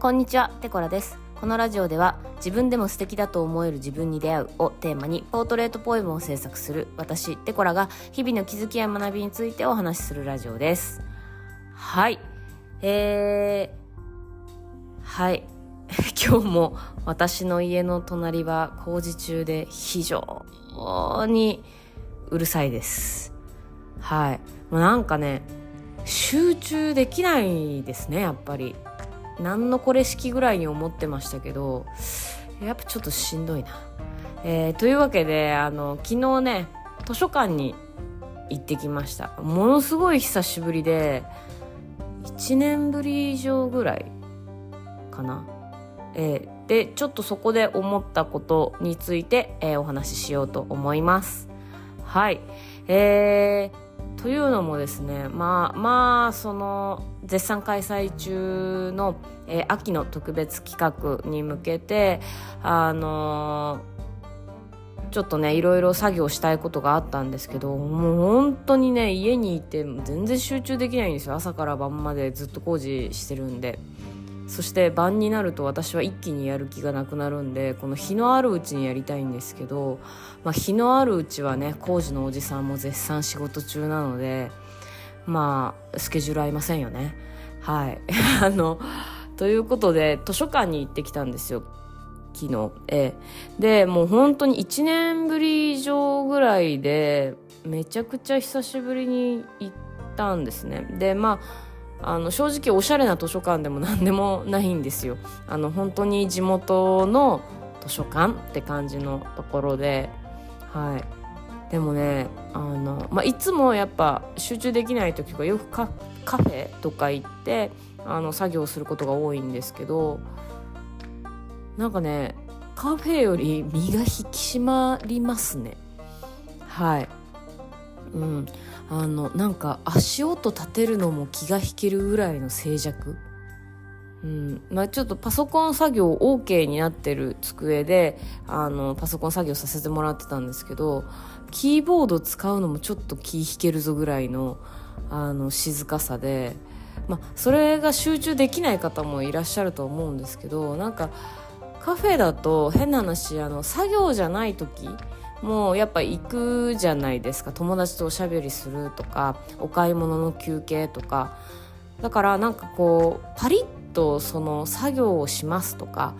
こんにちは、テコラです。このラジオでは自分でも素敵だと思える自分に出会うをテーマにポートレートポエムを制作する私、テコラが日々の気づきや学びについてお話しするラジオです。はい。えー、はい。今日も私の家の隣は工事中で非常にうるさいです。はい。もうなんかね、集中できないですね、やっぱり。何のこれ式ぐらいに思ってましたけど、やっぱちょっとしんどいな。えーというわけで、あの、昨日ね、図書館に行ってきました。ものすごい久しぶりで、1年ぶり以上ぐらいかな。えーで、ちょっとそこで思ったことについて、えーお話ししようと思います。はい。えーというのもですね、まあ、まあ、その、絶賛開催中の、えー秋の特別企画に向けて、あのーちょっとね、いろいろ作業したいことがあったんですけど、もう本当にね、家にいて全然集中できないんですよ。朝から晩までずっと工事してるんで。そして晩になると私は一気にやる気がなくなるんでこの日のあるうちにやりたいんですけど、まあ、日のあるうちはね工事のおじさんも絶賛仕事中なのでまあスケジュール合いませんよね。はい。あのということで図書館に行ってきたんですよ。昨日。ええ。でもう本当に1年ぶり以上ぐらいでめちゃくちゃ久しぶりに行ったんですね。でまああの正直おしゃれな図書館でも何でもないんですよ。あの本当に地元の図書館って感じのところで。はい。でもねあの、まあ、いつもやっぱ集中できない時とかよくカカフェとか行ってあの作業することが多いんですけどなんかねカフェより身が引き締まりますね。はい。うん。あのなんか足音立てるのも気が引けるぐらいの静寂。うん。まあ、ちょっとパソコン作業 OK になってる机であのパソコン作業させてもらってたんですけどキーボード使うのもちょっと気引けるぞぐらいのあの静かさで、まあ、それが集中できない方もいらっしゃると思うんですけどなんかカフェだと変な話あの作業じゃない時もうやっぱ行くじゃないですか。友達とおしゃべりするとかお買い物の休憩とか。だからなんかこうパリッとその作業をしますとか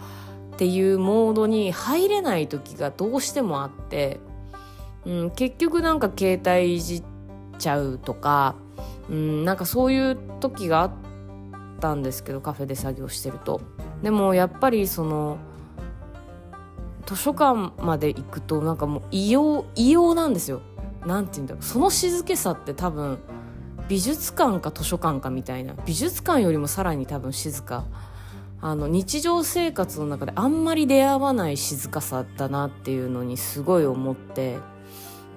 っていうモードに入れない時がどうしてもあって、うん、結局なんか携帯いじっちゃうとか、うん、なんかそういう時があったんですけどカフェで作業してると。でもやっぱりその図書館まで行くとなんかもう異様異様なんですよ。なんて言うんだろう。その静けさって多分美術館か図書館かみたいな。美術館よりもさらに多分静か。あの日常生活の中であんまり出会わない静かさだなっていうのにすごい思って、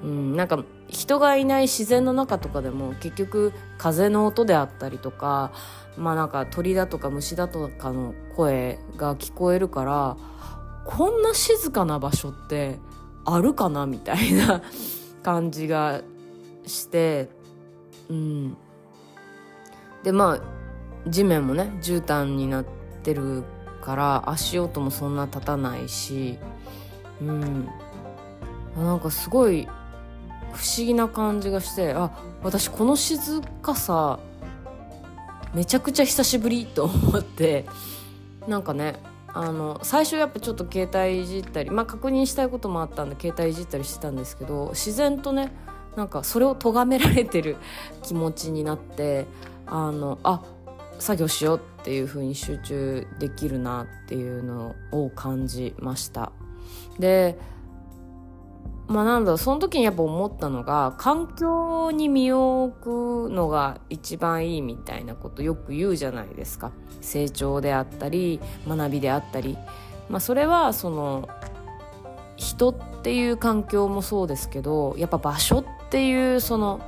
うん、なんか人がいない自然の中とかでも結局風の音であったりとかまあなんか鳥だとか虫だとかの声が聞こえるからこんな静かな場所ってあるかなみたいな 感じがしてうん。でまあ地面もね絨毯になってるから足音もそんな立たないしうん。なんかすごい不思議な感じがしてあ私この静かさめちゃくちゃ久しぶりと思ってなんかねあの最初やっぱちょっと携帯いじったりまあ確認したいこともあったんで携帯いじったりしてたんですけど自然とねなんかそれを咎められてる 気持ちになってあのあ作業しようっていう風に集中できるなっていうのを感じました。でまあなんだその時にやっぱ思ったのが環境に身を置くのが一番いいみたいなことよく言うじゃないですか。成長であったり学びであったり。まあそれはその人っていう環境もそうですけどやっぱ場所っていうその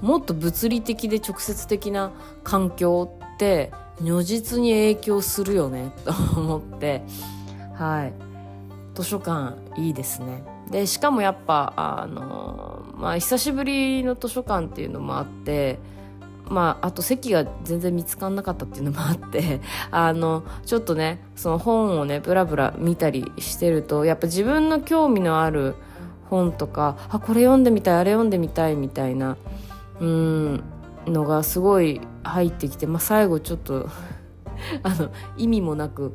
もっと物理的で直接的な環境って如実に影響するよねと思って。はい。図書館いいですね。でしかもやっぱあのまあ久しぶりの図書館っていうのもあってまあ、あと席が全然見つかんなかったっていうのもあって あのちょっとねその本をねブラブラ見たりしてるとやっぱ自分の興味のある本とかあこれ読んでみたいあれ読んでみたいみたいなうんのがすごい入ってきて、まあ、最後ちょっと あの意味もなく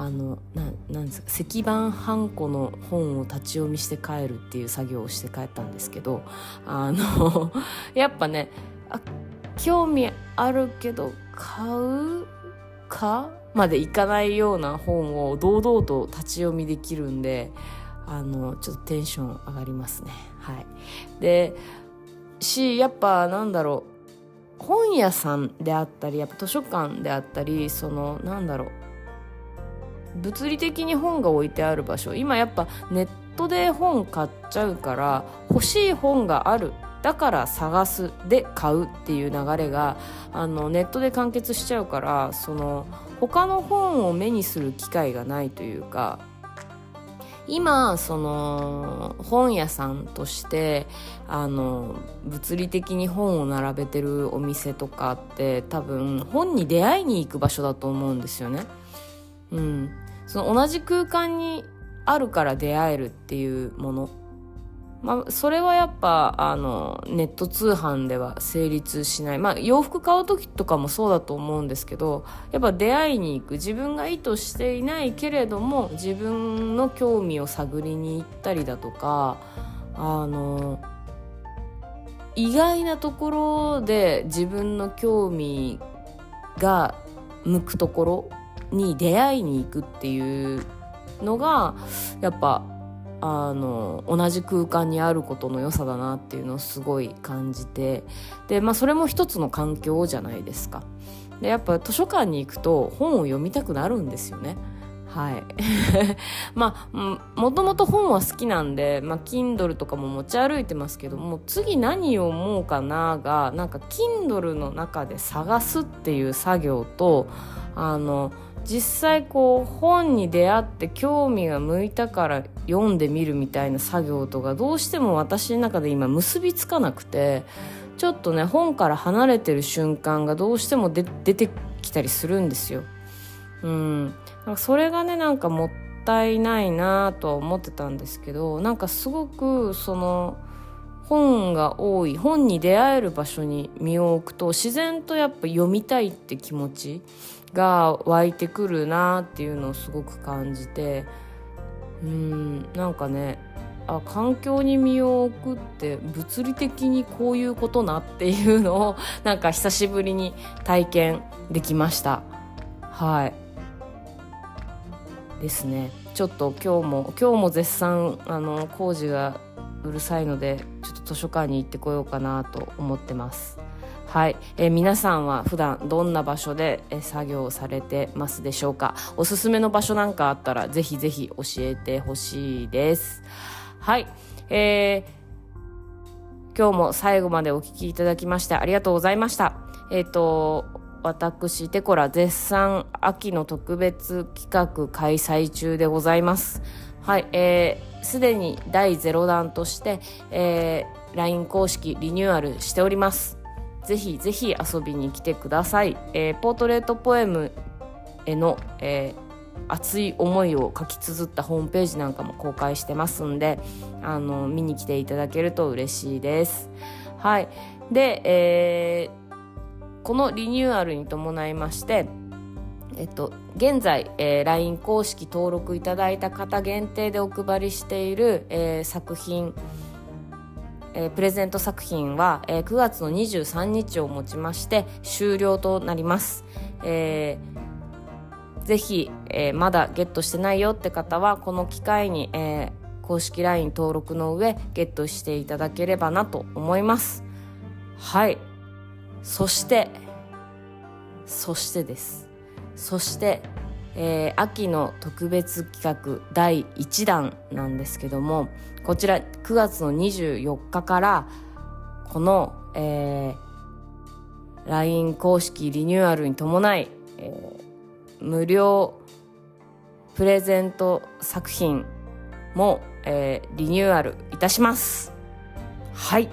あのななんですか石板ハンコの本を立ち読みして帰るっていう作業をして帰ったんですけどあの やっぱねあ興味あるけど買うか？までいかないような本を堂々と立ち読みできるんであのちょっとテンション上がりますね。はい。でしやっぱなんだろう本屋さんであったりやっぱ図書館であったりそのなんだろう物理的に本が置いてある場所。今やっぱネットで本買っちゃうから欲しい本がある。だから探す。で買うっていう流れがあのネットで完結しちゃうからその他の本を目にする機会がないというか今その本屋さんとしてあの物理的に本を並べてるお店とかって多分本に出会いに行く場所だと思うんですよね。うん、その同じ空間にあるから出会えるっていうもの。まあ、それはやっぱあのネット通販では成立しない、まあ、洋服買う時とかもそうだと思うんですけどやっぱ出会いに行く。自分が意図していないけれども自分の興味を探りに行ったりだとかあの意外なところで自分の興味が向くところに出会いに行くっていうのがやっぱあの同じ空間にあることの良さだなっていうのをすごい感じてで、まあ、それも一つの環境じゃないですか。でやっぱ図書館に行くと本を読みたくなるんですよね。はい。まあもともと本は好きなんで、まあ、Kindle とかも持ち歩いてますけども次何を思うかながなんか Kindle の中で探すっていう作業とあの実際こう本に出会って興味が向いたから読んでみるみたいな作業とかどうしても私の中で今結びつかなくてちょっとね本から離れてる瞬間がどうしても出てきたりするんですよ。うん、なんかそれがねなんかもったいないなとは思ってたんですけどなんかすごくその本が多い本に出会える場所に身を置くと自然とやっぱ読みたいって気持ちが湧いてくるなっていうのをすごく感じてうんなんかねあ環境に身を置くって物理的にこういうことなっていうのをなんか久しぶりに体験できました。はい。ですね。ちょっと今日も今日も絶賛あの工事がうるさいのでちょっと図書館に行ってこようかなと思ってます。はい、えー、皆さんは普段どんな場所で、えー、作業されてますでしょうか？おすすめの場所なんかあったらぜひぜひ教えてほしいです。はい、えー、今日も最後までお聞きいただきましてありがとうございました。えっ、ー、と私テコラ絶賛秋の特別企画開催中でございます。はい、えー、すでに第0弾として、えー、LINE 公式リニューアルしております。ぜひぜひ遊びに来てください、えー、ポートレートポエムへの、えー、熱い思いを書き綴ったホームページなんかも公開してますんであの見に来ていただけると嬉しいです。はい。で、えー、このリニューアルに伴いましてえっと、現在、えー、LINE 公式登録いただいた方限定でお配りしている、えー、作品えー、プレゼント作品は、えー、9月の23日をもちまして終了となります。えー、ぜひ、えー、まだゲットしてないよって方はこの機会に、えー、公式 LINE 登録の上ゲットしていただければなと思います。はい。そして、そしてです。そして、えー、秋の特別企画第1弾なんですけどもこちら9月の24日からこの、えー、LINE 公式リニューアルに伴い、えー、無料プレゼント作品も、えー、リニューアルいたしますはい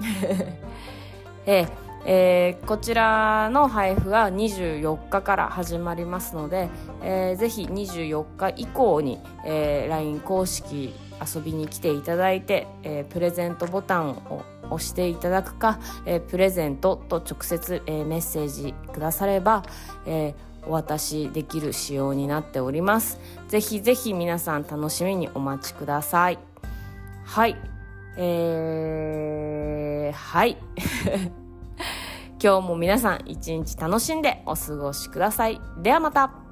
えーえー、こちらの配布が24日から始まりますので、えー、ぜひ24日以降に、えー、LINE 公式遊びに来ていただいて、えー、プレゼントボタンを押していただくか、えー、プレゼントと直接、えー、メッセージくだされば、えー、お渡しできる仕様になっております。ぜひぜひ皆さん楽しみにお待ちください。はい。えー、はい。今日も皆さん一日楽しんでお過ごしください。ではまた。